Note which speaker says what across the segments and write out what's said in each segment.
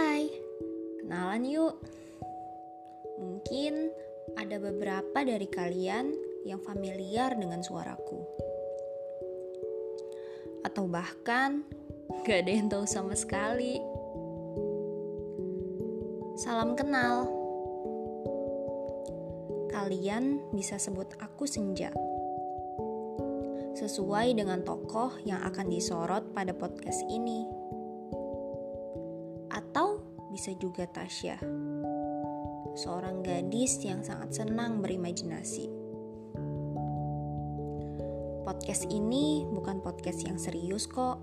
Speaker 1: Hai, kenalan yuk. Mungkin ada beberapa dari kalian yang familiar dengan suaraku. Atau bahkan gak ada yang tahu sama sekali. Salam kenal. Kalian bisa sebut aku Senja. Sesuai dengan tokoh yang akan disorot pada podcast ini. Bisa juga Tasya seorang gadis yang sangat senang berimajinasi. Podcast ini bukan podcast yang serius kok.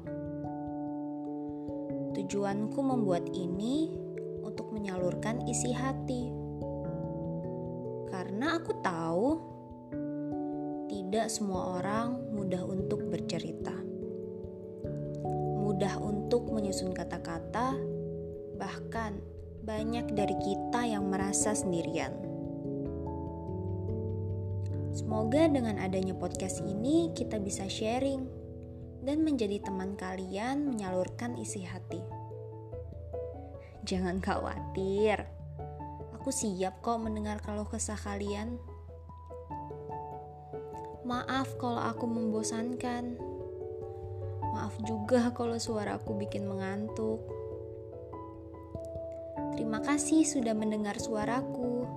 Speaker 1: Tujuanku membuat ini untuk menyalurkan isi hati. Karena aku tahu tidak semua orang mudah untuk bercerita. Mudah untuk menyusun kata-kata, bahkan banyak dari kita yang merasa sendirian. Semoga dengan adanya podcast ini kita bisa sharing dan menjadi teman kalian menyalurkan isi hati. Jangan khawatir, aku siap kok mendengar kalau kesah kalian. Maaf kalau aku membosankan. Maaf juga kalau suaraku bikin mengantuk. Terima kasih sudah mendengar suaraku.